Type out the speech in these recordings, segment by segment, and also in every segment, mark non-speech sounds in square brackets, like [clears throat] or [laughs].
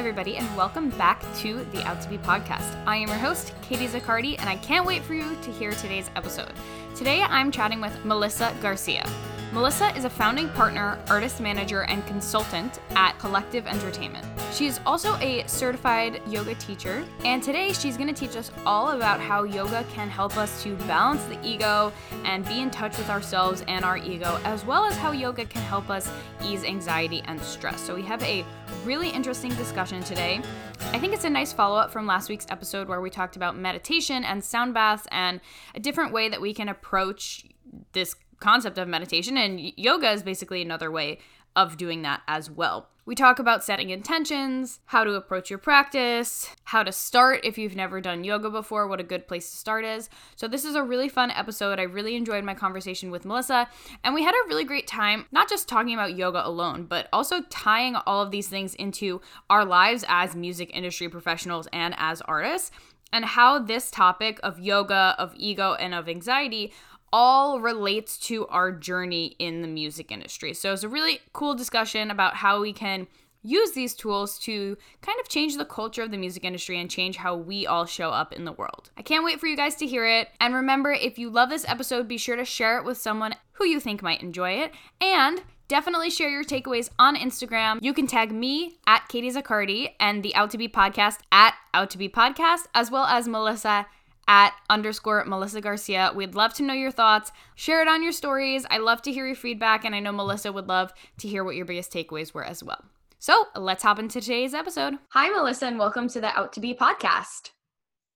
everybody, and welcome back to the Out to Be podcast. I am your host, Katie Zaccardi, and I can't wait for you to hear today's episode. Today, I'm chatting with Melissa Garcia. Melissa is a founding partner, artist manager, and consultant at Collective Entertainment. She is also a certified yoga teacher, and today she's going to teach us all about how yoga can help us to balance the ego and be in touch with ourselves and our ego, as well as how yoga can help us ease anxiety and stress. So, we have a really interesting discussion today. I think it's a nice follow up from last week's episode where we talked about meditation and sound baths and a different way that we can approach this concept of meditation, and yoga is basically another way of doing that as well. We talk about setting intentions, how to approach your practice, how to start if you've never done yoga before, what a good place to start is. So, this is a really fun episode. I really enjoyed my conversation with Melissa, and we had a really great time, not just talking about yoga alone, but also tying all of these things into our lives as music industry professionals and as artists, and how this topic of yoga, of ego, and of anxiety all relates to our journey in the music industry. So it's a really cool discussion about how we can use these tools to kind of change the culture of the music industry and change how we all show up in the world. I can't wait for you guys to hear it. And remember, if you love this episode, be sure to share it with someone who you think might enjoy it. And definitely share your takeaways on Instagram. You can tag me at Katie Zaccardi and the Out to Be podcast at Out to Be podcast, as well as Melissa at underscore Melissa Garcia. We'd love to know your thoughts. Share it on your stories. I love to hear your feedback, and I know Melissa would love to hear what your biggest takeaways were as well. So let's hop into today's episode. Hi, Melissa, and welcome to the Out to Be podcast.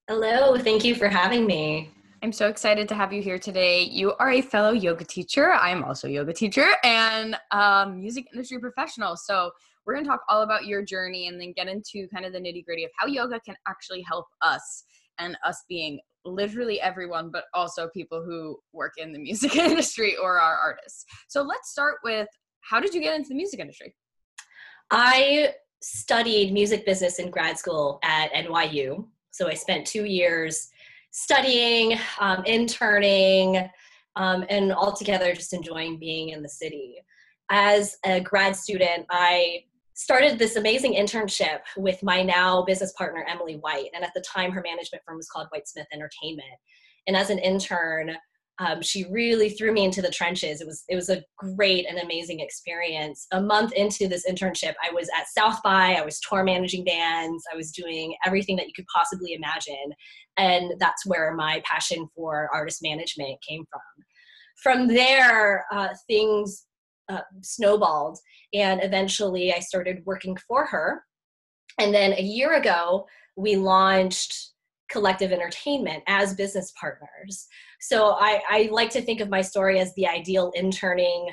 Hello, thank you for having me. I'm so excited to have you here today. You are a fellow yoga teacher. I am also a yoga teacher and um, music industry professional. So we're going to talk all about your journey and then get into kind of the nitty gritty of how yoga can actually help us and us being literally everyone, but also people who work in the music [laughs] industry or are artists. So let's start with how did you get into the music industry? I studied music business in grad school at NYU. So I spent two years studying, um, interning, um, and altogether just enjoying being in the city. As a grad student, I started this amazing internship with my now business partner emily white. And at the time her management firm was called Whitesmith entertainment. And as an intern um, she really threw me into the trenches. It was it was a great and amazing experience. A month into this internship i was at south by. I was tour managing bands. I was doing everything that you could possibly imagine. And that's where my passion for artist management came from. From there uh, things uh, snowballed and eventually i started working for her. And then a year ago we launched collective entertainment as business partners. So i, I like to think of my story as the ideal interning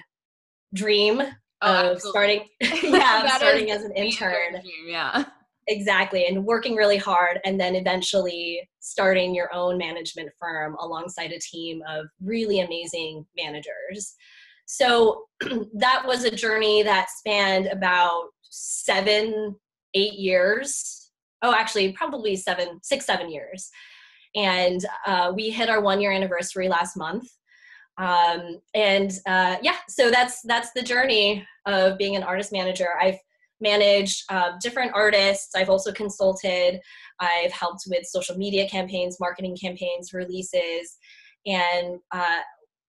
dream oh, of starting [laughs] [laughs] yeah starting as an intern. dream, yeah. Exactly and working really hard and then eventually starting your own management firm alongside a team of really amazing managers so [clears throat] that was a journey that spanned about seven, eight years. Oh, actually, probably seven, six, seven years. And uh, we hit our one year anniversary last month. Um, and uh, yeah, so that's that's the journey of being an artist manager. I've managed uh, different artists. I've also consulted. I've helped with social media campaigns, marketing campaigns, releases, and uh,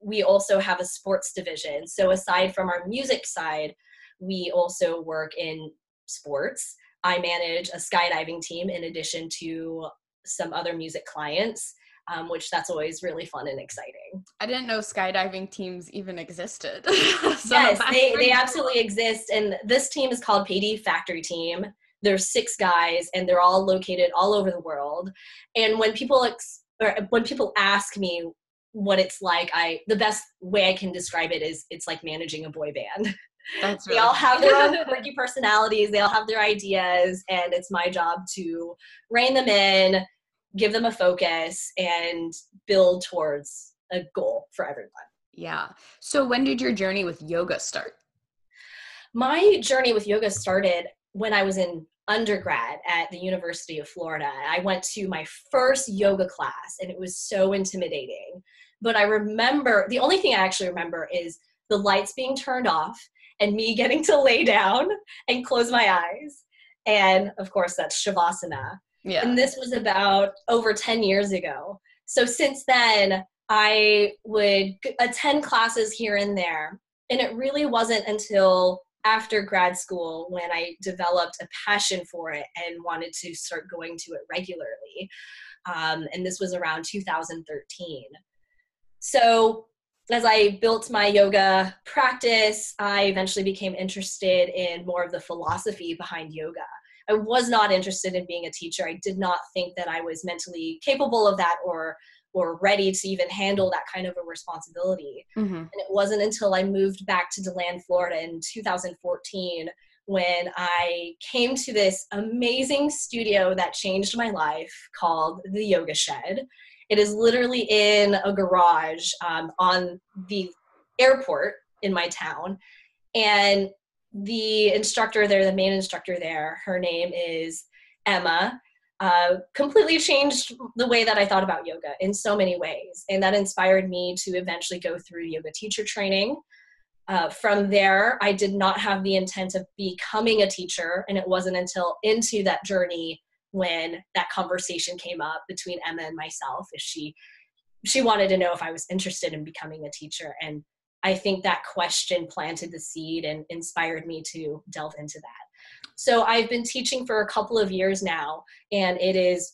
we also have a sports division. So aside from our music side, we also work in sports. I manage a skydiving team in addition to some other music clients. Um, which that's always really fun and exciting. I didn't know skydiving teams even existed. [laughs] so yes, they, they absolutely exist. And this team is called PD Factory Team. There's six guys and they're all located all over the world. And when people ex- or when people ask me what it's like i the best way i can describe it is it's like managing a boy band. [laughs] That's right. they all have their own quirky personalities they all have their ideas and it's my job to rein them in give them a focus and build towards a goal for everyone. Yeah. So when did your journey with yoga start? My journey with yoga started when i was in undergrad at the University of Florida. I went to my first yoga class and it was so intimidating. But I remember the only thing I actually remember is the lights being turned off and me [laughs] getting to lay down and close my eyes. And of course, that's Shavasana. Yeah. And this was about over 10 years ago. So since then, I would attend classes here and there. And it really wasn't until after grad school when I developed a passion for it and wanted to start going to it regularly. Um, and this was around 2013. So as I built my yoga practice, I eventually became interested in more of the philosophy behind yoga. I was not interested in being a teacher. I did not think that I was mentally capable of that or or ready to even handle that kind of a responsibility. Mm-hmm. And it wasn't until I moved back to DeLand, Florida in 2014 when I came to this amazing studio that changed my life called the Yoga Shed. It is literally in a garage um, on the airport in my town. And the instructor there, the main instructor there, her name is Emma. Uh, completely changed the way that I thought about yoga in so many ways. And that inspired me to eventually go through yoga teacher training. Uh, from there, I did not have the intent of becoming a teacher, and it wasn't until into that journey when that conversation came up between Emma and myself. If she she wanted to know if I was interested in becoming a teacher, and I think that question planted the seed and inspired me to delve into that. So I've been teaching for a couple of years now, and it is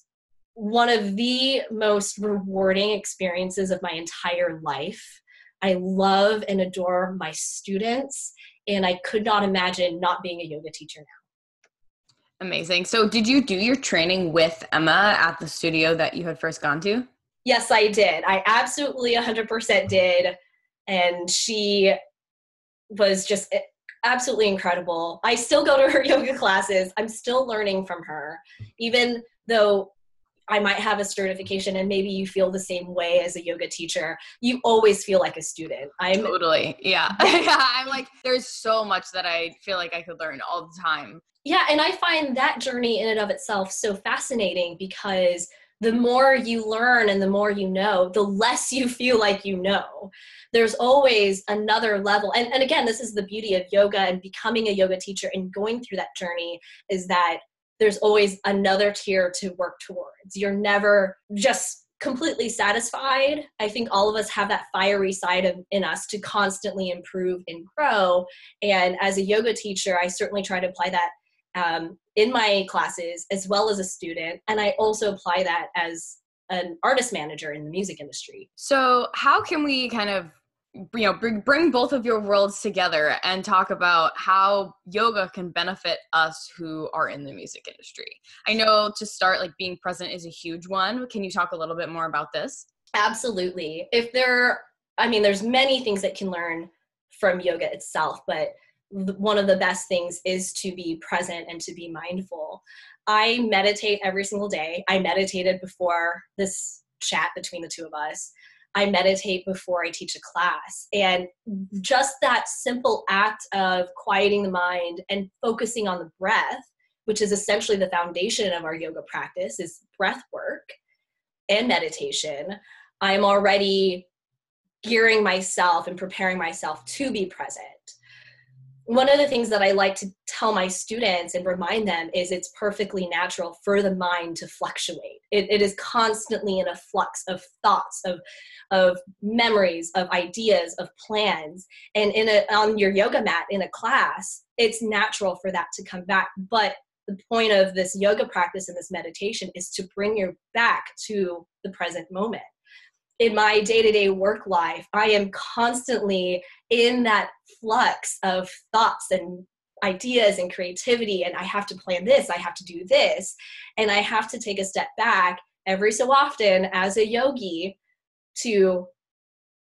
one of the most rewarding experiences of my entire life. I love and adore my students, and I could not imagine not being a yoga teacher now. Amazing. So, did you do your training with Emma at the studio that you had first gone to? Yes, I did. I absolutely 100% did and she was just absolutely incredible. I still go to her [laughs] yoga classes. I'm still learning from her, even though I might have a certification and maybe you feel the same way as a yoga teacher. You always feel like a student. I'm totally, yeah. [laughs] yeah. I'm like, there's so much that I feel like I could learn all the time. Yeah. And I find that journey in and of itself so fascinating because the more you learn and the more you know, the less you feel like you know. There's always another level. And, and again this is the beauty of yoga and becoming a yoga teacher and going through that journey is that there's always another tier to work towards. You're never just completely satisfied. I think all of us have that fiery side of, in us to constantly improve and grow. And as a yoga teacher i certainly try to apply that um, in my classes as well as a student and i also apply that as an artist manager in the music industry. So how can we kind of you know bring, bring both of your worlds together and talk about how yoga can benefit us who are in the music industry? I know to start like being present is a huge one. Can you talk a little bit more about this? Absolutely. If there i mean there's many things that can learn from yoga itself but one of the best things is to be present and to be mindful i meditate every single day i meditated before this chat between the two of us I meditate before I teach a class. And just that simple act of quieting the mind and focusing on the breath, which is essentially the foundation of our yoga practice, is breath work and meditation. I'm already gearing myself and preparing myself to be present one of the things that I like to tell my students and remind them is it's perfectly natural for the mind to fluctuate. It, it is constantly in a flux of thoughts, of of memories, of ideas, of plans. And in a on your yoga mat in a class, it's natural for that to come back. But the point of this yoga practice and this meditation is to bring you back to the present moment in my day-to-day work life i am constantly in that flux of thoughts and ideas and creativity and i have to plan this i have to do this and i have to take a step back every so often as a yogi to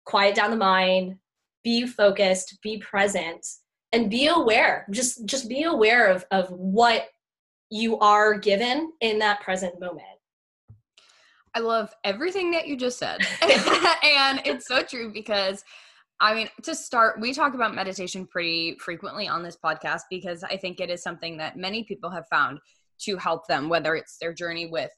quiet down the mind be focused be present and be aware just just be aware of of what you are given in that present moment I love everything that you just said. [laughs] [laughs] and it's so true because I mean, to start, we talk about meditation pretty frequently on this podcast because I think it is something that many people have found to help them, whether it's their journey with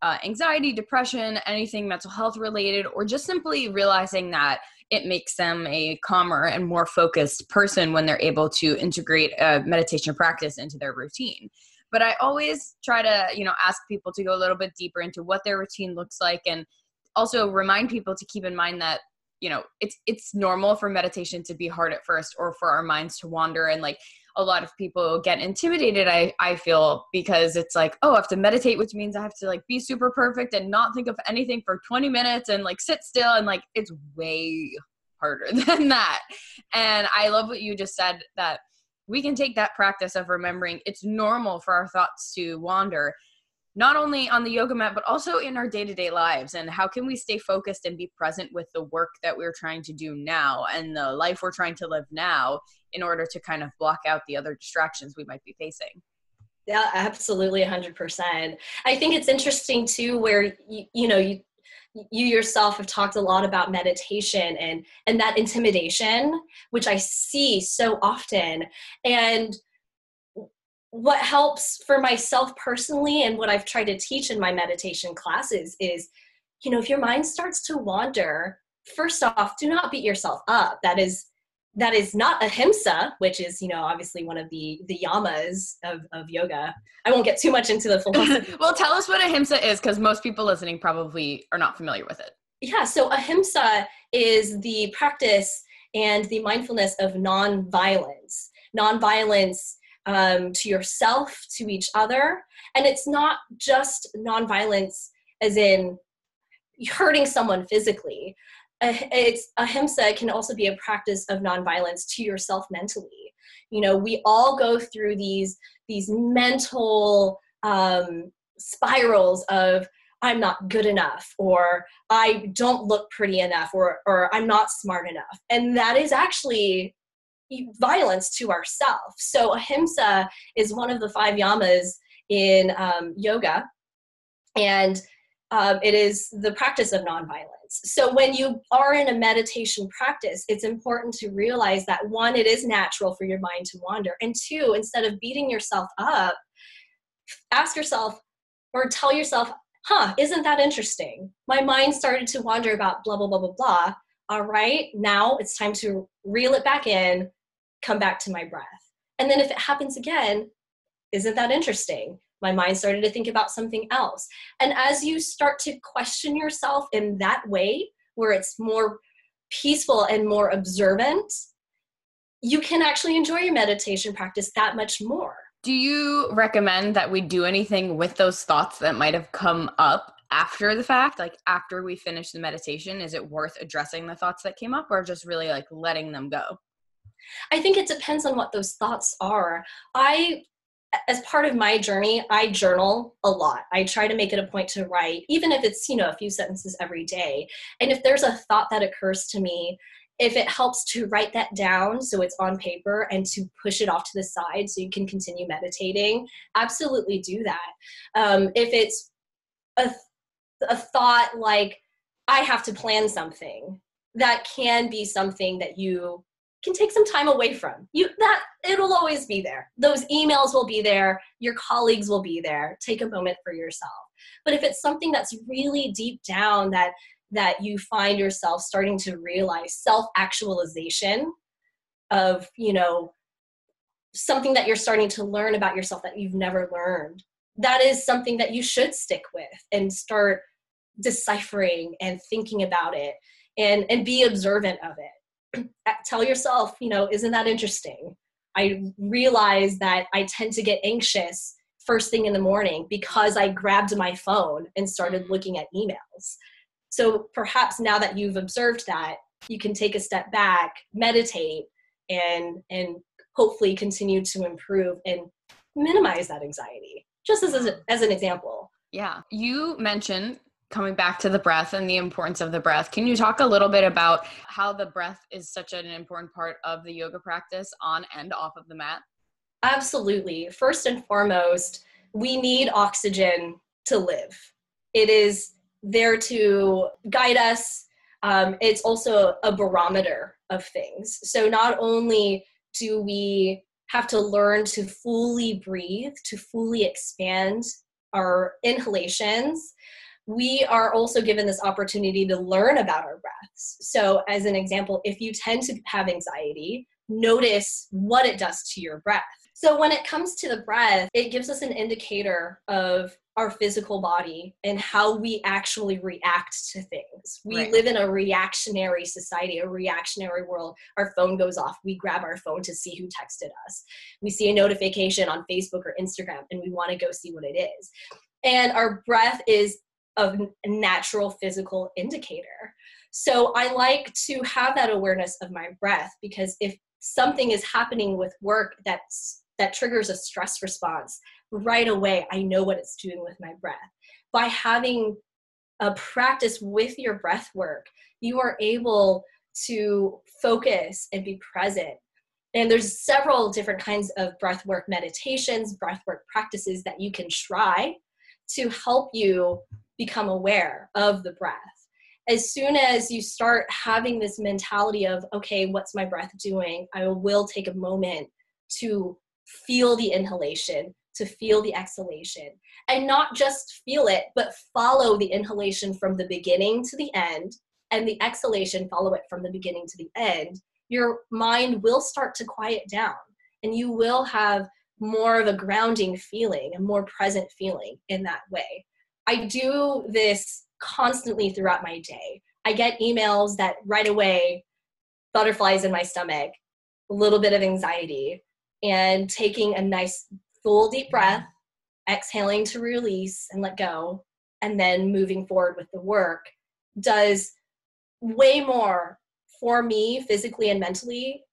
uh, anxiety, depression, anything mental health related, or just simply realizing that it makes them a calmer and more focused person when they're able to integrate a meditation practice into their routine. But I always try to, you know, ask people to go a little bit deeper into what their routine looks like and also remind people to keep in mind that you know it's it's normal for meditation to be hard at first or for our minds to wander. And like a lot of people get intimidated i i feel because it's like oh i have to meditate which means i have to like be super perfect and not think of anything for 20 minutes and like sit still. And like it's way harder [laughs] than that. And i love what you just said that we can take that practice of remembering. It's normal for our thoughts to wander not only on the yoga mat but also in our day-to-day lives. And how can we stay focused and be present with the work that we're trying to do now and the life we're trying to live now in order to kind of block out the other distractions we might be facing? Yeah absolutely 100% i think it's interesting too where you, you know you you yourself have talked a lot about meditation and and that intimidation which i see so often and what helps for myself personally and what I've tried to teach in my meditation classes is, you know, if your mind starts to wander, first off, do not beat yourself up. That is that is not ahimsa, which is, you know, obviously one of the the yamas of, of yoga. I won't get too much into the [laughs] philosophy. well, tell us what ahimsa is, because most people listening probably are not familiar with it. Yeah, so ahimsa is the practice and the mindfulness of non-violence. Non-violence um, to yourself, to each other. And it's not just nonviolence as in hurting someone physically. It's ahimsa can also be a practice of nonviolence to yourself mentally. You know, we all go through these these mental um, spirals of I'm not good enough, or I don't look pretty enough, or or I'm not smart enough, and that is actually violence to ourselves. So ahimsa is one of the five yamas in um, yoga, and um, it is the practice of nonviolence. So when you are in a meditation practice, it's important to realize that one, it is natural for your mind to wander, and two, instead of beating yourself up, ask yourself or tell yourself, huh, isn't that interesting? My mind started to wander about blah, blah, blah, blah, blah. All right, now it's time to reel it back in, come back to my breath. And then if it happens again, isn't that interesting? My mind started to think about something else. And as you start to question yourself in that way, where it's more peaceful and more observant, you can actually enjoy your meditation practice that much more. Do you recommend that we do anything with those thoughts that might have come up after the fact, like after we finish the meditation? Is it worth addressing the thoughts that came up or just really like letting them go? I think it depends on what those thoughts are. I as part of my journey, I journal a lot. I try to make it a point to write, even if it's, you know, a few sentences every day. And if there's a thought that occurs to me, if it helps to write that down so it's on paper and to push it off to the side so you can continue meditating, absolutely do that. Um, if it's a, a thought like, I have to plan something, that can be something that you can take some time away from. You that it'll always be there. Those emails will be there. Your colleagues will be there. Take a moment for yourself. But if it's something that's really deep down that that you find yourself starting to realize self actualization of you know something that you're starting to learn about yourself that you've never learned that is something that you should stick with and start deciphering and thinking about it and and be observant of it Uh, tell yourself, you know, isn't that interesting? I realize that I tend to get anxious first thing in the morning because I grabbed my phone and started looking at emails. So perhaps now that you've observed that, you can take a step back, meditate, and and hopefully continue to improve and minimize that anxiety. Just as, a, as an example. Yeah. You mentioned coming back to the breath and the importance of the breath, can you talk a little bit about how the breath is such an important part of the yoga practice on and off of the mat? Absolutely. First and foremost, we need oxygen to live. It is there to guide us. Um, it's also a barometer of things. So not only do we have to learn to fully breathe, to fully expand our inhalations, we are also given this opportunity to learn about our breaths. So, as an example, if you tend to have anxiety, notice what it does to your breath. So when it comes to the breath, it gives us an indicator of our physical body and how we actually react to things. We right. live in a reactionary society, a reactionary world. Our phone goes off, we grab our phone to see who texted us. We see a notification on Facebook or Instagram and we want to go see what it is. And our breath is a natural physical indicator. So I like to have that awareness of my breath because if something is happening with work that's that triggers a stress response right away i know what it's doing with my breath. By having a practice with your breath work you are able to focus and be present. And there's several different kinds of breath work meditations breath work practices that you can try to help you become aware of the breath. As soon as you start having this mentality of okay what's my breath doing? I will take a moment to feel the inhalation, to feel the exhalation, and not just feel it, but follow the inhalation from the beginning to the end, and the exhalation, follow it from the beginning to the end, your mind will start to quiet down and you will have more of a grounding feeling, a more present feeling in that way. I do this constantly throughout my day. I get emails that right away, butterflies in my stomach, a little bit of anxiety, and taking a nice full deep breath, exhaling to release and let go, and then moving forward with the work does way more for me physically and mentally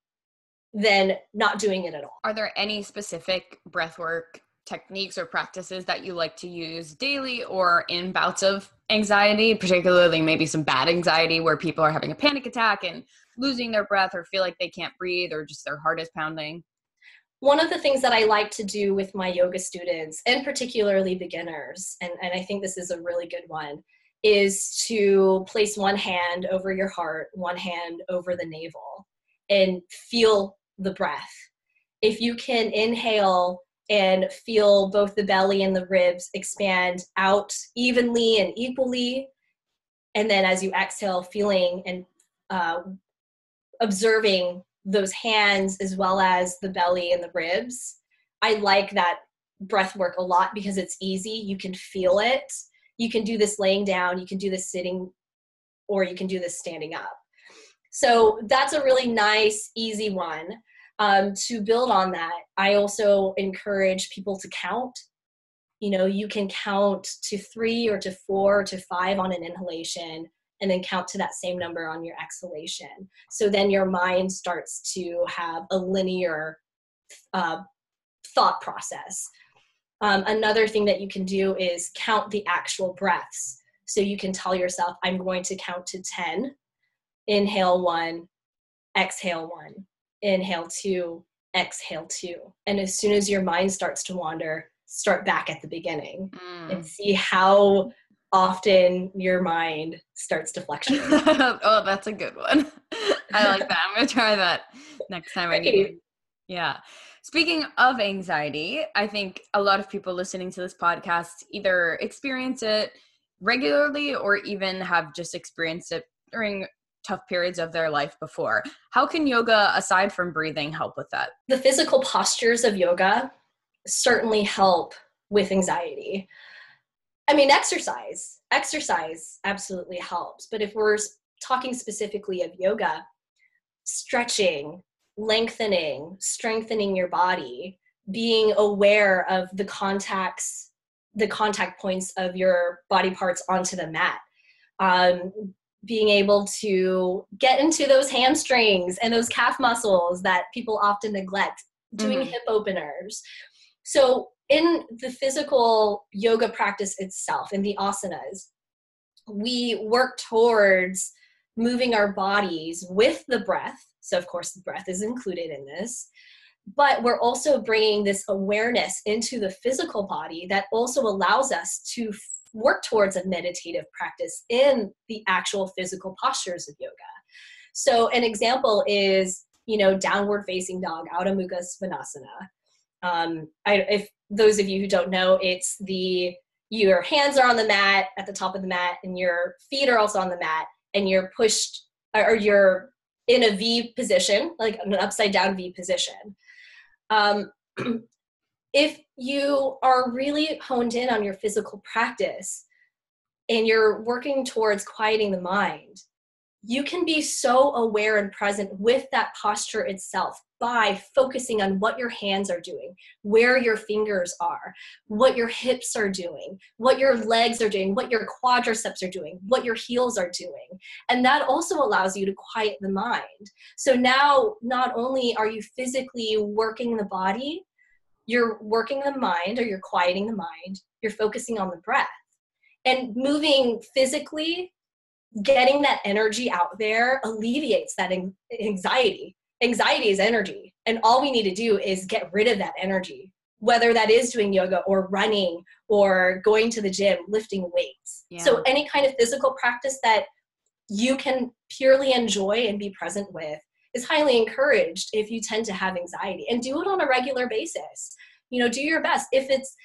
than not doing it at all. Are there any specific breathwork techniques or practices that you like to use daily or in bouts of anxiety, particularly maybe some bad anxiety where people are having a panic attack and losing their breath or feel like they can't breathe or just their heart is pounding? one of the things that I like to do with my yoga students, and particularly beginners, and, and I think this is a really good one, is to place one hand over your heart, one hand over the navel, and feel the breath. If you can inhale and feel both the belly and the ribs expand out evenly and equally, and then as you exhale, feeling and uh, observing those hands as well as the belly and the ribs. I like that breath work a lot because it's easy. You can feel it. You can do this laying down, you can do this sitting, or you can do this standing up. So that's a really nice, easy one. Um, to build on that, I also encourage people to count. You know, you can count to three or to four or to five on an inhalation and then count to that same number on your exhalation. So then your mind starts to have a linear uh, thought process. Um, another thing that you can do is count the actual breaths. So you can tell yourself, I'm going to count to 10, inhale one, exhale one, inhale two, exhale two. And as soon as your mind starts to wander, start back at the beginning mm. and see how often your mind starts to fluctuate. [laughs] oh, that's a good one. I like that. I'm going to try that next time I need. it. Yeah. Speaking of anxiety, I think a lot of people listening to this podcast either experience it regularly or even have just experienced it during tough periods of their life before. How can yoga, aside from breathing, help with that? The physical postures of yoga certainly help with anxiety. I mean, exercise, exercise absolutely helps. But if we're talking specifically of yoga, stretching, lengthening, strengthening your body, being aware of the contacts, the contact points of your body parts onto the mat, um, being able to get into those hamstrings and those calf muscles that people often neglect, doing mm-hmm. hip openers. So in the physical yoga practice itself, in the asanas, we work towards moving our bodies with the breath. So, of course, the breath is included in this. But we're also bringing this awareness into the physical body that also allows us to work towards a meditative practice in the actual physical postures of yoga. So, an example is, you know, downward facing dog, Adho Mukha Svanasana. Um, I, if those of you who don't know, it's the your hands are on the mat at the top of the mat, and your feet are also on the mat, and you're pushed or you're in a V position, like an upside down V position. Um, [clears throat] if you are really honed in on your physical practice and you're working towards quieting the mind, you can be so aware and present with that posture itself by focusing on what your hands are doing, where your fingers are, what your hips are doing, what your legs are doing, what your quadriceps are doing, what your heels are doing. And that also allows you to quiet the mind. So now, not only are you physically working the body, you're working the mind or you're quieting the mind, you're focusing on the breath. And moving physically getting that energy out there alleviates that anxiety. Anxiety is energy, and all we need to do is get rid of that energy, whether that is doing yoga or running or going to the gym, lifting weights. Yeah. So, any kind of physical practice that you can purely enjoy and be present with is highly encouraged if you tend to have anxiety and do it on a regular basis. You know, do your best. If it's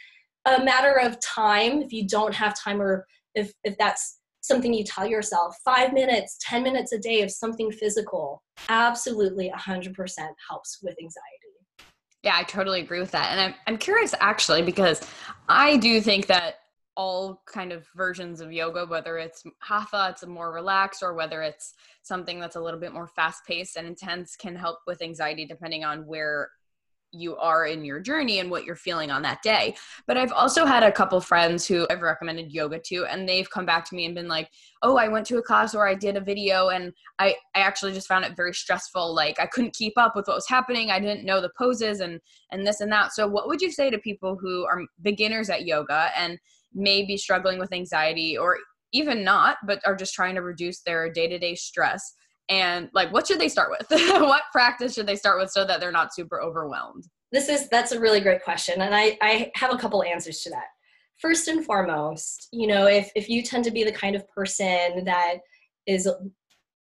a matter of time, if you don't have time or if, if that's something you tell yourself five minutes, 10 minutes a day of something physical absolutely 100% helps with anxiety. Yeah, I totally agree with that. And I'm, I'm curious actually, because I do think that all kind of versions of yoga, whether it's hatha, it's more relaxed, or whether it's something that's a little bit more fast paced and intense, can help with anxiety depending on where you are in your journey and what you're feeling on that day. But I've also had a couple friends who I've recommended yoga to, and they've come back to me and been like, "Oh, I went to a class or I did a video, and I I actually just found it very stressful. Like I couldn't keep up with what was happening. I didn't know the poses and and this and that. So, what would you say to people who are beginners at yoga and may be struggling with anxiety or even not, but are just trying to reduce their day to day stress? and like what should they start with? [laughs] What practice should they start with so that they're not super overwhelmed? This is that's a really great question and i i have a couple answers to that. First and foremost you know if if you tend to be the kind of person that is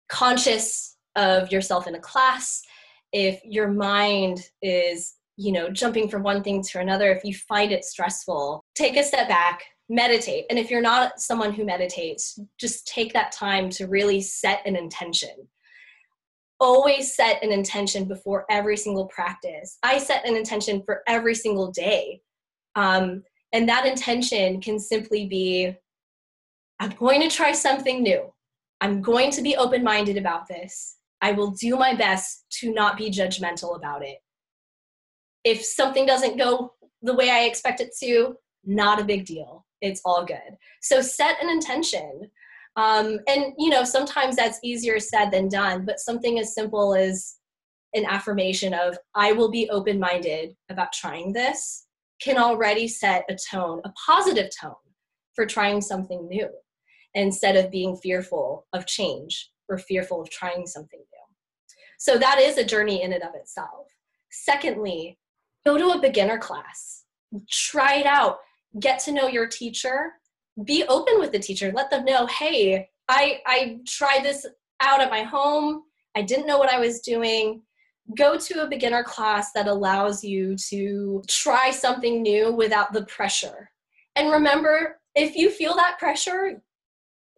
conscious of yourself in a class if your mind is you know jumping from one thing to another if you find it stressful take a step back meditate. And if you're not someone who meditates, just take that time to really set an intention. Always set an intention before every single practice. I set an intention for every single day. Um, and that intention can simply be I'm going to try something new. I'm going to be open minded about this. I will do my best to not be judgmental about it. If something doesn't go the way I expect it to, not a big deal it's all good. So set an intention. Um, and you know, sometimes that's easier said than done, but something as simple as an affirmation of I will be open-minded about trying this can already set a tone, a positive tone for trying something new instead of being fearful of change or fearful of trying something new. So that is a journey in and of itself. Secondly, go to a beginner class. Try it out. Get to know your teacher. Be open with the teacher. Let them know hey i i tried this out at my home. I didn't know what i was doing. Go to a beginner class that allows you to try something new without the pressure. And remember if you feel that pressure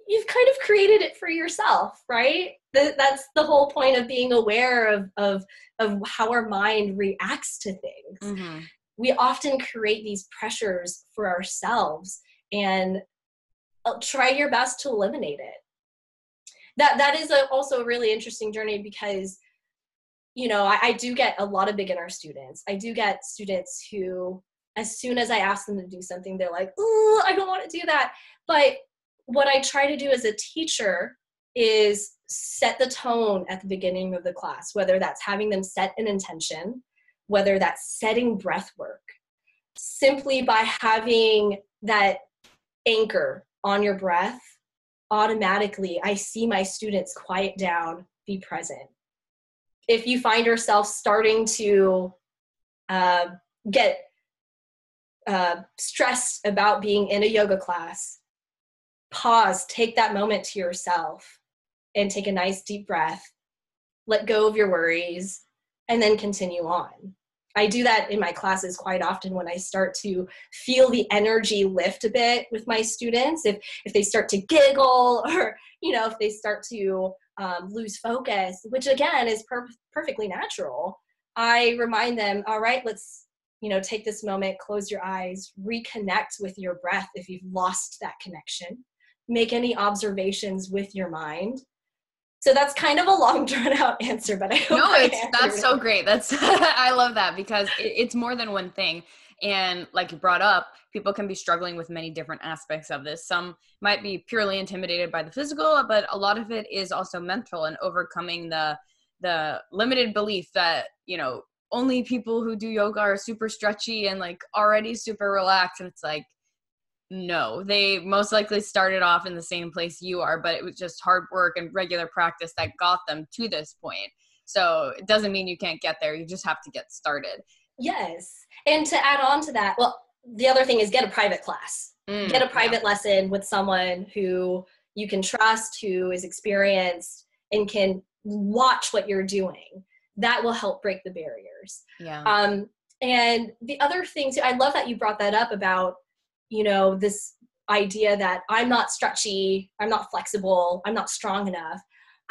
you've kind of created it for yourself right? That's the whole point of being aware of of of how our mind reacts to things. Mm-hmm. We often create these pressures for ourselves and uh, try your best to eliminate it. That that is a, also a really interesting journey because you know I, I do get a lot of beginner students. I do get students who as soon as i ask them to do something they're like oh i don't want to do that. But what i try to do as a teacher is set the tone at the beginning of the class whether that's having them set an intention whether that's setting breath work, simply by having that anchor on your breath, automatically I see my students quiet down, be present. If you find yourself starting to uh, get uh, stressed about being in a yoga class, pause, take that moment to yourself, and take a nice deep breath. Let go of your worries, and then continue on. I do that in my classes quite often when I start to feel the energy lift a bit with my students. If if they start to giggle [laughs] or you know if they start to um, lose focus, which again is per- perfectly natural, I remind them, all right, let's you know, take this moment, close your eyes, reconnect with your breath if you've lost that connection. Make any observations with your mind. So that's kind of a long [laughs] drawn out answer, but I hope no, I it's that's answered so great. That's [laughs] I love that because it, it's more than one thing. And like you brought up, people can be struggling with many different aspects of this. Some might be purely intimidated by the physical, but a lot of it is also mental and overcoming the the limited belief that you know only people who do yoga are super stretchy and like already super relaxed and it's like no they most likely started off in the same place you are but it was just hard work and regular practice that got them to this point so it doesn't mean you can't get there you just have to get started Yes. And to add on to that, well, the other thing is get a private class. Mm, Get a yeah. private lesson with someone who you can trust, who is experienced, and can watch what you're doing. That will help break the barriers. yeah Um, and the other thing too, I love that you brought that up about, you know, this idea that I'm not stretchy, I'm not flexible, I'm not strong enough.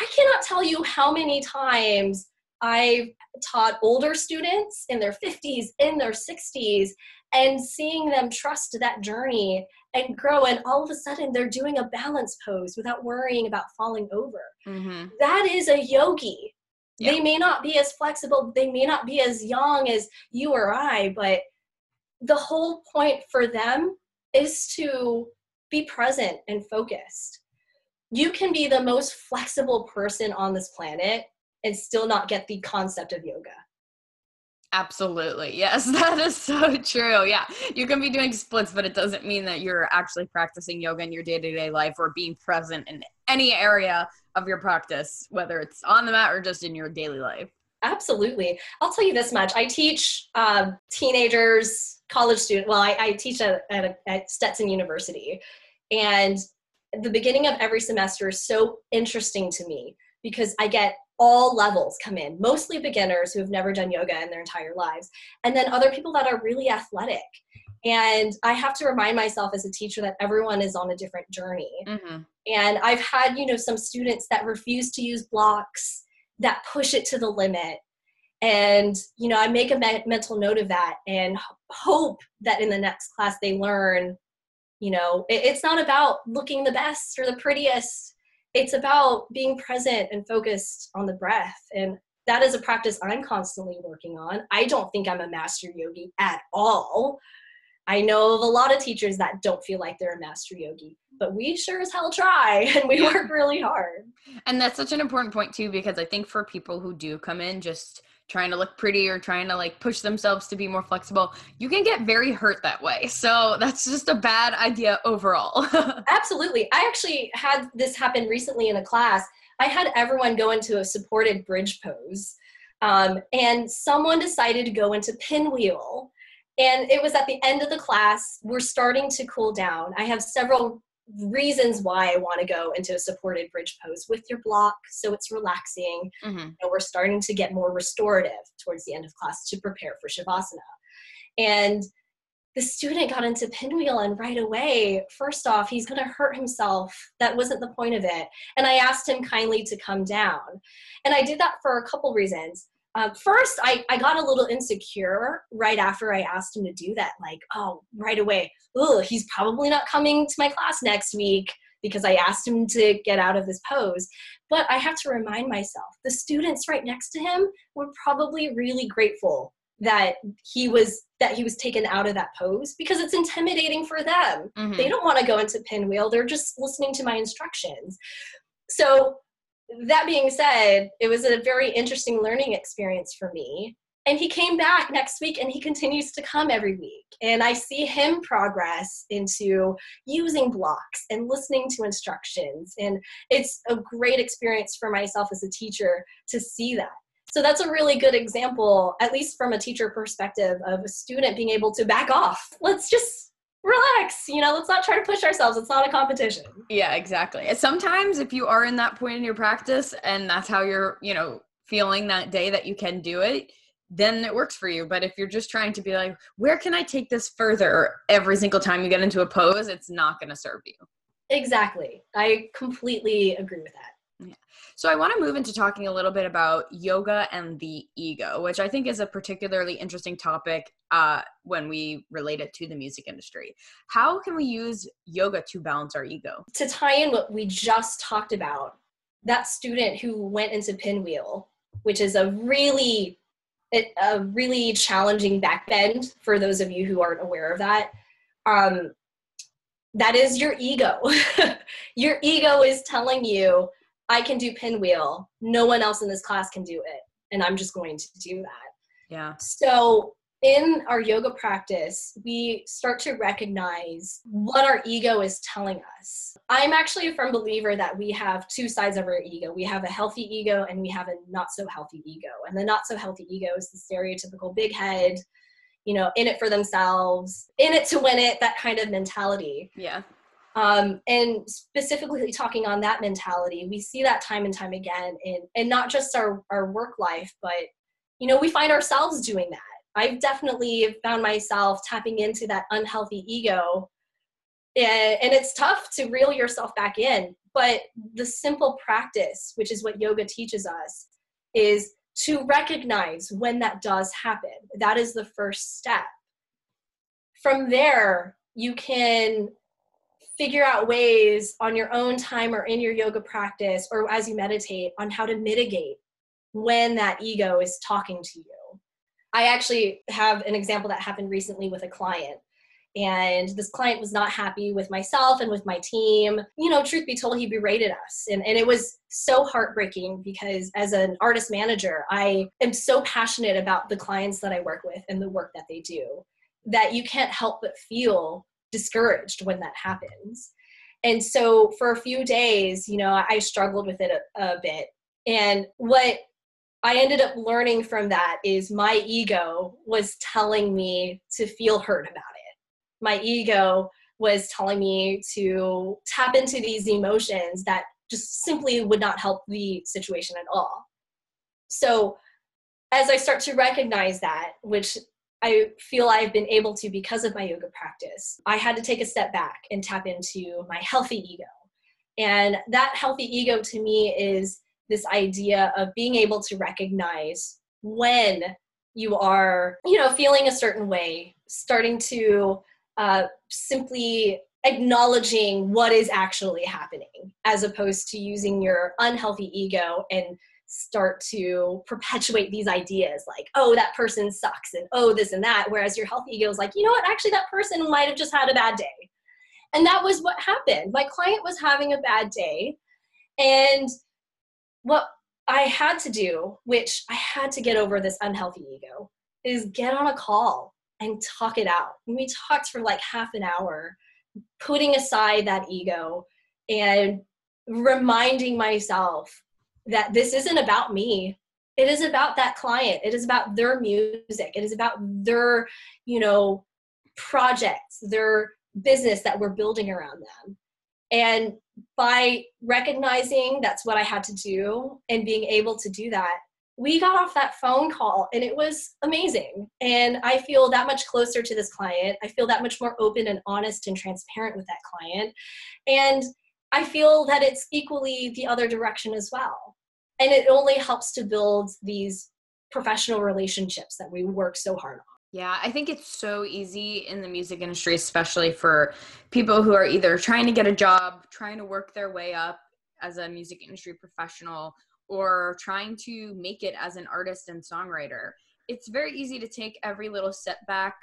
I cannot tell you how many times I've taught older students in their 50s, in their 60s, and seeing them trust that journey and grow. And all of a sudden, they're doing a balance pose without worrying about falling over. hmm That is a yogi. Yeah. They may not be as flexible, they may not be as young as you or I, but the whole point for them is to be present and focused. You can be the most flexible person on this planet and still not get the concept of yoga. Absolutely. Yes, [laughs] that is so true. Yeah. You can be doing splits, but it doesn't mean that you're actually practicing yoga in your day to day life or being present in any area of your practice, whether it's on the mat or just in your daily life. Absolutely. I'll tell you this much. I teach um, teenagers, college students. Well, I, I teach at, at, at Stetson University. And the beginning of every semester is so interesting to me because I get all levels come in, mostly beginners who have never done yoga in their entire lives, and then other people that are really athletic. And I have to remind myself as a teacher that everyone is on a different journey Mm-hmm. and i've had you know some students that refuse to use blocks that push it to the limit. And you know i make a me- mental note of that and hope that in the next class they learn you know it- it's not about looking the best or the prettiest. It's about being present and focused on the breath. And that is a practice i'm constantly working on. I don't think i'm a master yogi at all. I know of a lot of teachers that don't feel like they're a master yogi, but we sure as hell try [laughs] and we work really hard. And that's such an important point, too, because I think for people who do come in just trying to look pretty or trying to like push themselves to be more flexible, you can get very hurt that way. So that's just a bad idea overall. [laughs] Absolutely. I actually had this happen recently in a class. I had everyone go into a supported bridge pose, um, and someone decided to go into pinwheel. And it was at the end of the class. We're starting to cool down. I have several reasons why I want to go into a supported bridge pose with your block so it's relaxing. hmm and we're starting to get more restorative towards the end of class to prepare for shavasana. And the student got into pinwheel and right away, first off, he's going to hurt himself. That wasn't the point of it. And I asked him kindly to come down. And I did that for a couple reasons. Um, first, I, I got a little insecure right after I asked him to do that. Like, oh, right away, oh, he's probably not coming to my class next week because I asked him to get out of this pose. But I have to remind myself the students right next to him were probably really grateful that he was that he was taken out of that pose because it's intimidating for them. hmm They don't want to go into pinwheel. They're just listening to my instructions. So that being said, it was a very interesting learning experience for me. And he came back next week and he continues to come every week. And I see him progress into using blocks and listening to instructions. And it's a great experience for myself as a teacher to see that. So that's a really good example, at least from a teacher perspective, of a student being able to back off. Let's just relax, you know, let's not try to push ourselves. It's not a competition. Yeah, exactly. And Sometimes if you are in that point in your practice and that's how you're, you know, feeling that day that you can do it, then it works for you. But if you're just trying to be like, where can I take this further every single time you get into a pose, it's not going to serve you. Exactly. I completely agree with that. Yeah. So I want to move into talking a little bit about yoga and the ego, which I think is a particularly interesting topic uh, when we relate it to the music industry. How can we use yoga to balance our ego? To tie in what we just talked about, that student who went into pinwheel, which is a really a really challenging back bend for those of you who aren't aware of that. Um, that is your ego. [laughs] your ego is telling you I can do pinwheel. No one else in this class can do it. And I'm just going to do that. Yeah. So in our yoga practice, we start to recognize what our ego is telling us. I'm actually a firm believer that we have two sides of our ego. We have a healthy ego and we have a not so healthy ego. And the not so healthy ego is the stereotypical big head, you know, in it for themselves, in it to win it, that kind of mentality. Yeah. Um, and specifically talking on that mentality, we see that time and time again in, and not just our, our work life, but, you know, we find ourselves doing that. I've definitely found myself tapping into that unhealthy ego. And, and it's tough to reel yourself back in. But the simple practice, which is what yoga teaches us, is to recognize when that does happen. That is the first step. From there, you can figure out ways on your own time or in your yoga practice or as you meditate on how to mitigate when that ego is talking to you. I actually have an example that happened recently with a client. And this client was not happy with myself and with my team. You know, truth be told, he berated us. And, and it was so heartbreaking because as an artist manager, I am so passionate about the clients that I work with and the work that they do that you can't help but feel discouraged when that happens. And so for a few days, you know, I struggled with it a, a bit. And what I ended up learning from that is my ego was telling me to feel hurt about it. My ego was telling me to tap into these emotions that just simply would not help the situation at all. So, as I start to recognize that, which I feel I've been able to because of my yoga practice. I had to take a step back and tap into my healthy ego. And that healthy ego to me is this idea of being able to recognize when you are, you know, feeling a certain way, starting to uh, simply acknowledging what is actually happening as opposed to using your unhealthy ego and start to perpetuate these ideas like, oh, that person sucks and oh, this and that. Whereas your healthy ego is like, you know what, actually, that person might have just had a bad day. And that was what happened. My client was having a bad day. And what I had to do, which I had to get over this unhealthy ego, is get on a call and talk it out. And we talked for like half an hour, putting aside that ego and reminding myself that this isn't about me. It is about that client. It is about their music. It is about their you know projects their business that we're building around them. And by recognizing that's what i had to do and being able to do that we got off that phone call and it was amazing. And i feel that much closer to this client. I feel that much more open and honest and transparent with that client. And I feel that it's equally the other direction as well. And it only helps to build these professional relationships that we work so hard on. Yeah, I think it's so easy in the music industry, especially for people who are either trying to get a job, trying to work their way up as a music industry professional, or trying to make it as an artist and songwriter. It's very easy to take every little setback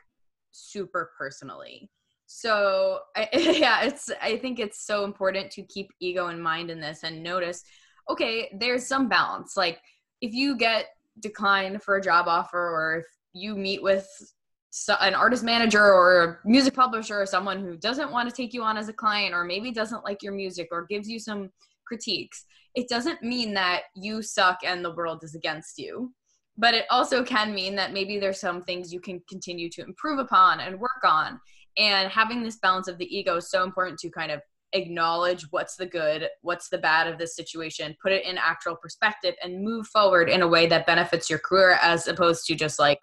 super personally. So [laughs] I, yeah, it's I think it's so important to keep ego in mind in this and notice, okay, there's some balance. Like if you get declined for a job offer or if you meet with an artist manager or a music publisher or someone who doesn't want to take you on as a client or maybe doesn't like your music or gives you some critiques it doesn't mean that you suck and the world is against you but it also can mean that maybe there's some things you can continue to improve upon and work on and having this balance of the ego is so important to kind of acknowledge what's the good, what's the bad of this situation, put it in actual perspective, and move forward in a way that benefits your career as opposed to just like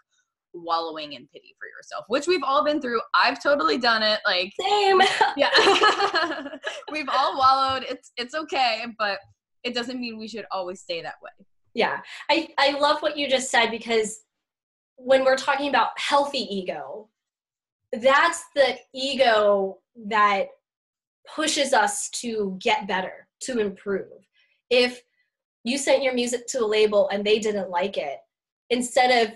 wallowing in pity for yourself, which we've all been through. I've totally done it. Like same. [laughs] Yeah. [laughs] we've all wallowed. It's it's okay, but it doesn't mean we should always stay that way. Yeah. I, I love what you just said because when we're talking about healthy ego, that's the ego that pushes us to get better, to improve. If you sent your music to a label and they didn't like it, instead of,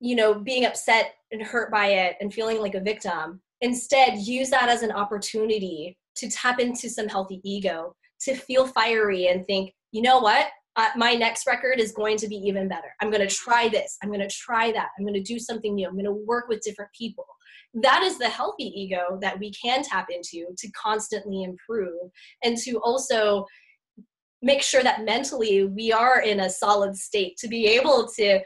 you know, being upset and hurt by it and feeling like a victim, instead use that as an opportunity to tap into some healthy ego, to feel fiery and think, you know what? Uh, my next record is going to be even better. I'm going to try this. I'm going to try that. I'm going to do something new. I'm going to work with different people that is the healthy ego that we can tap into to constantly improve and to also make sure that mentally we are in a solid state to be able to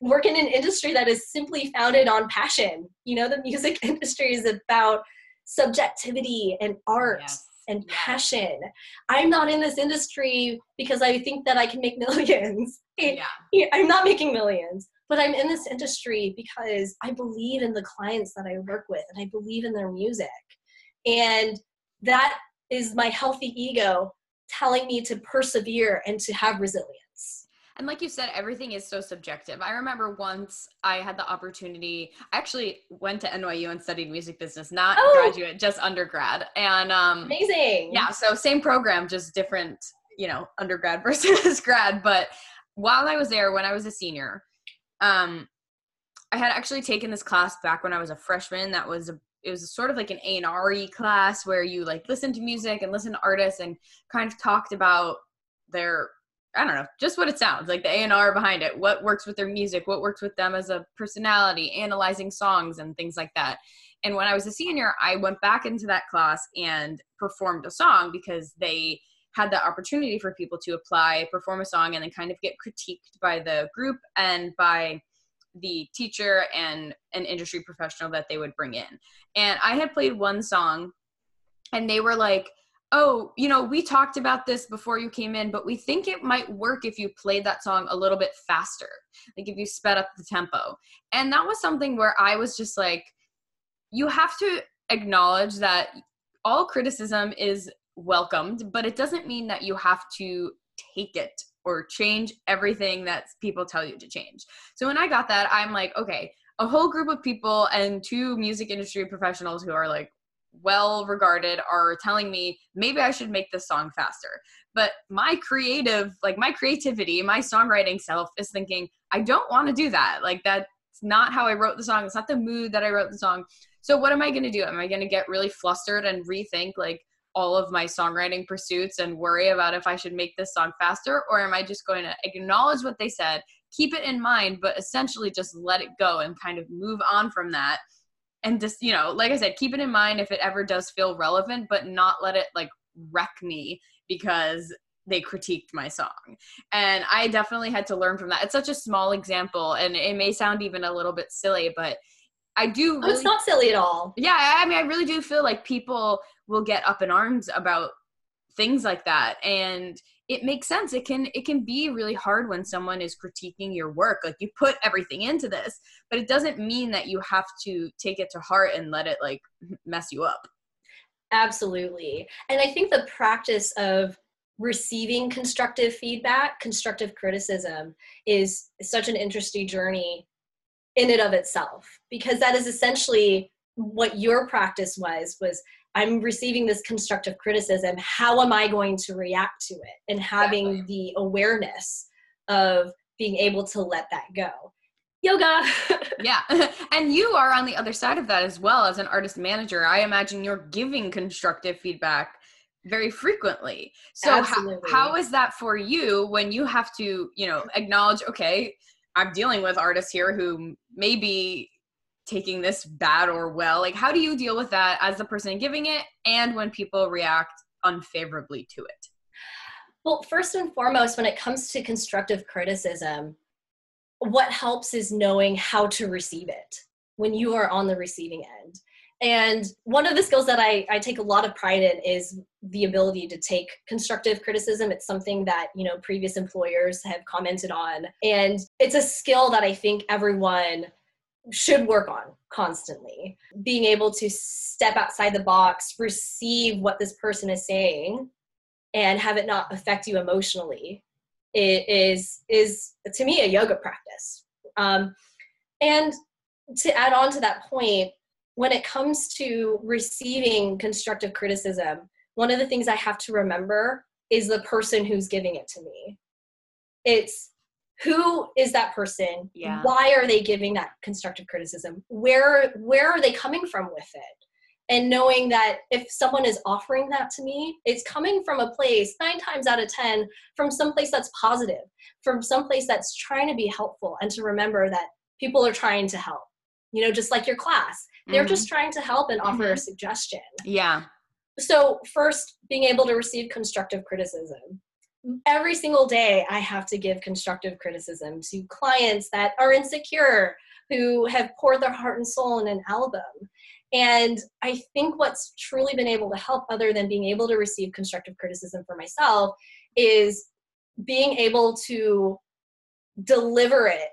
work in an industry that is simply founded on passion. You know, the music [laughs] industry is about subjectivity and art. Yes. And passion. I'm not in this industry because I think that I can make [laughs] millions. Yeah. I'm not making millions but I'm in this industry because I believe in the clients that I work with and I believe in their music. And that is my healthy ego telling me to persevere and to have resilience. And like you said, everything is so subjective. I remember once I had the opportunity, I actually went to NYU and studied music business, not oh, graduate, just undergrad. And um amazing. Yeah, so same program, just different, you know, undergrad [laughs] versus grad. But while I was there, when I was a senior, um, I had actually taken this class back when I was a freshman. That was a it was sort of like an A and R class where you like listen to music and listen to artists and kind of talked about their I don't know, just what it sounds like the A and R behind it. What works with their music? What works with them as a personality? Analyzing songs and things like that. And when I was a senior, I went back into that class and performed a song because they had the opportunity for people to apply, perform a song, and then kind of get critiqued by the group and by the teacher and an industry professional that they would bring in. And I had played one song, and they were like, Oh, you know, we talked about this before you came in, but we think it might work if you played that song a little bit faster, like if you sped up the tempo. And that was something where I was just like, you have to acknowledge that all criticism is welcomed, but it doesn't mean that you have to take it or change everything that people tell you to change. So when I got that, I'm like, okay, a whole group of people and two music industry professionals who are like well regarded are telling me maybe I should make this song faster. But my creative, like my creativity, my songwriting self is thinking, I don't want to do that. Like that's not how I wrote the song. It's not the mood that I wrote the song. So what am I going to do? Am I going to get really flustered and rethink like all of my songwriting pursuits and worry about if I should make this song faster? Or am I just going to acknowledge what they said, keep it in mind, but essentially just let it go and kind of move on from that? And just, you know, like I said, keep it in mind if it ever does feel relevant, but not let it like wreck me because they critiqued my song. And I definitely had to learn from that. It's such a small example and it may sound even a little bit silly, but I do. Really, oh, it's not silly at all. Yeah, I mean, I really do feel like people will get up in arms about things like that, and it makes sense. It can it can be really hard when someone is critiquing your work. Like you put everything into this, but it doesn't mean that you have to take it to heart and let it like [laughs] mess you up. Absolutely, and I think the practice of receiving constructive feedback, constructive criticism is such an interesting journey in and of itself because that is essentially what your practice was was i'm receiving this constructive criticism. How am i going to react to it? And having exactly. the awareness of being able to let that go. Yoga. [laughs] Yeah. [laughs] And you are on the other side of that as well as an artist manager. I imagine you're giving constructive feedback very frequently. So how, how is that for you when you have to you know acknowledge okay I'm dealing with artists here who may be taking this bad or well. Like, how do you deal with that as the person giving it and when people react unfavorably to it? Well, first and foremost, when it comes to constructive criticism, what helps is knowing how to receive it when you are on the receiving end. And one of the skills that I, I take a lot of pride in is the ability to take constructive criticism. It's something that, you know, previous employers have commented on. And it's a skill that I think everyone should work on constantly. Being able to step outside the box, receive what this person is saying, and have it not affect you emotionally it is is to me a yoga practice um, and to add on to that point when it comes to receiving constructive criticism one of the things i have to remember is the person who's giving it to me it's who is that person? Yeah. why are they giving that constructive criticism? Where where are they coming from with it? And knowing that if someone is offering that to me it's coming from a place nine times out of ten from some place that's positive from some place that's trying to be helpful and to remember that people are trying to help. You know just like your class. They're mm-hmm. just trying to help and offer mm-hmm. a suggestion. Yeah. So first being able to receive constructive criticism every single day i have to give constructive criticism to clients that are insecure who have poured their heart and soul in an album. And I think what's truly been able to help, other than being able to receive constructive criticism for myself, is being able to deliver it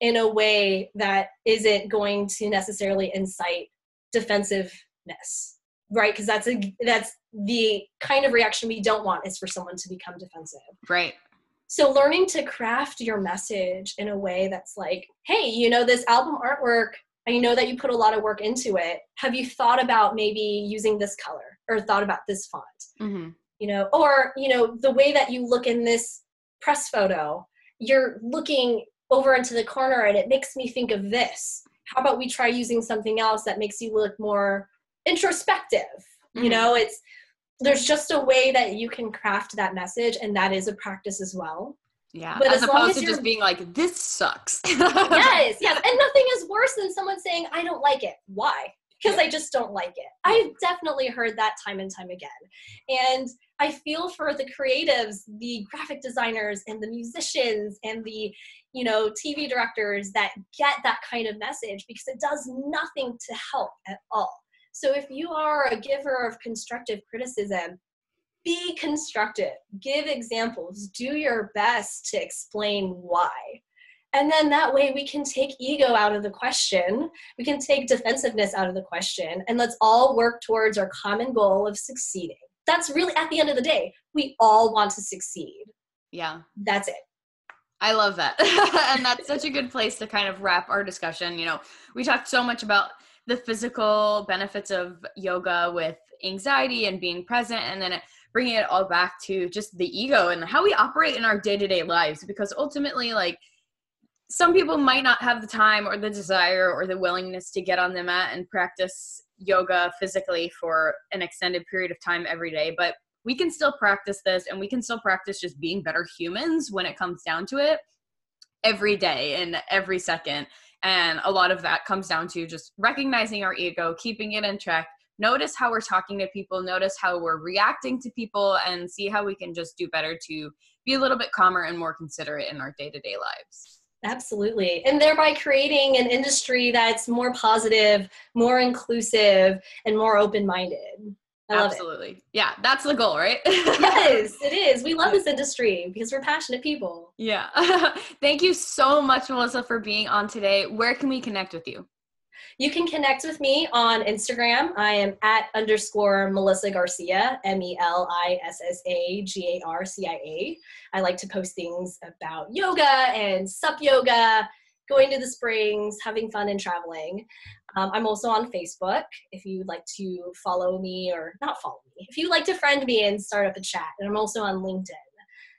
in a way that isn't going to necessarily incite defensiveness right because that's a that's the kind of reaction we don't want is for someone to become defensive right so learning to craft your message in a way that's like hey you know this album artwork I know that you put a lot of work into it. Have you thought about maybe using this color or thought about this font? Mm-hmm. You know, or you know, the way that you look in this press photo, you're looking over into the corner and it makes me think of this. How about we try using something else that makes you look more introspective? Mm-hmm. You know, it's there's just a way that you can craft that message and that is a practice as well yeah. But as, as opposed as to just being like, this sucks. [laughs] yes, yes. And nothing is worse than someone saying, I don't like it. Why? Because. I just don't like it. I've definitely heard that time and time again. And I feel for the creatives, the graphic designers and the musicians and the, you know, TV directors that get that kind of message because it does nothing to help at all. So if you are a giver of constructive criticism, be constructive, give examples, do your best to explain why. And then that way we can take ego out of the question, we can take defensiveness out of the question, and let's all work towards our common goal of succeeding. That's really at the end of the day, we all want to succeed. Yeah. That's it. I love that. [laughs] and that's such a good place to kind of wrap our discussion. You know, we talked so much about the physical benefits of yoga with anxiety and being present, and then bringing it all back to just the ego and how we operate in our day-to-day lives because ultimately like some people might not have the time or the desire or the willingness to get on the mat and practice yoga physically for an extended period of time every day but we can still practice this and we can still practice just being better humans when it comes down to it every day and every second and a lot of that comes down to just recognizing our ego keeping it in check notice how we're talking to people, notice how we're reacting to people, and see how we can just do better to be a little bit calmer and more considerate in our day to day lives. Absolutely. And thereby creating an industry that's more positive, more inclusive, and more open minded. Absolutely. It. Yeah, that's the goal, right? yes, [laughs] it is. We love this industry because we're passionate people. Yeah. [laughs] Thank you so much, Melissa, for being on today. Where can we connect with you? You can connect with me on Instagram. I am at underscore Melissa Garcia, M E L I S S A G A R C I A. I like to post things about yoga and SUP yoga, going to the springs, having fun, and traveling. Um, I'm also on Facebook if you would like to follow me or not follow me. If you'd like to friend me and start up a chat. And I'm also on LinkedIn.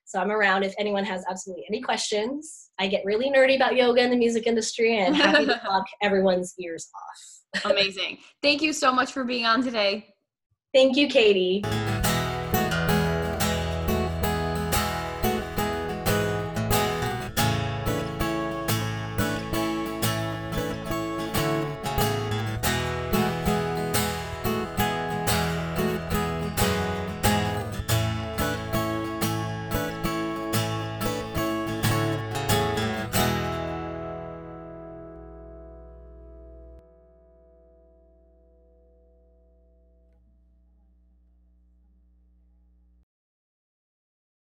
So I'm around if anyone has absolutely any questions. I get really nerdy about yoga and the music industry and happy to [laughs] talk everyone's ears off. [laughs] Amazing. Thank you so much for being on today. Thank you, Katie.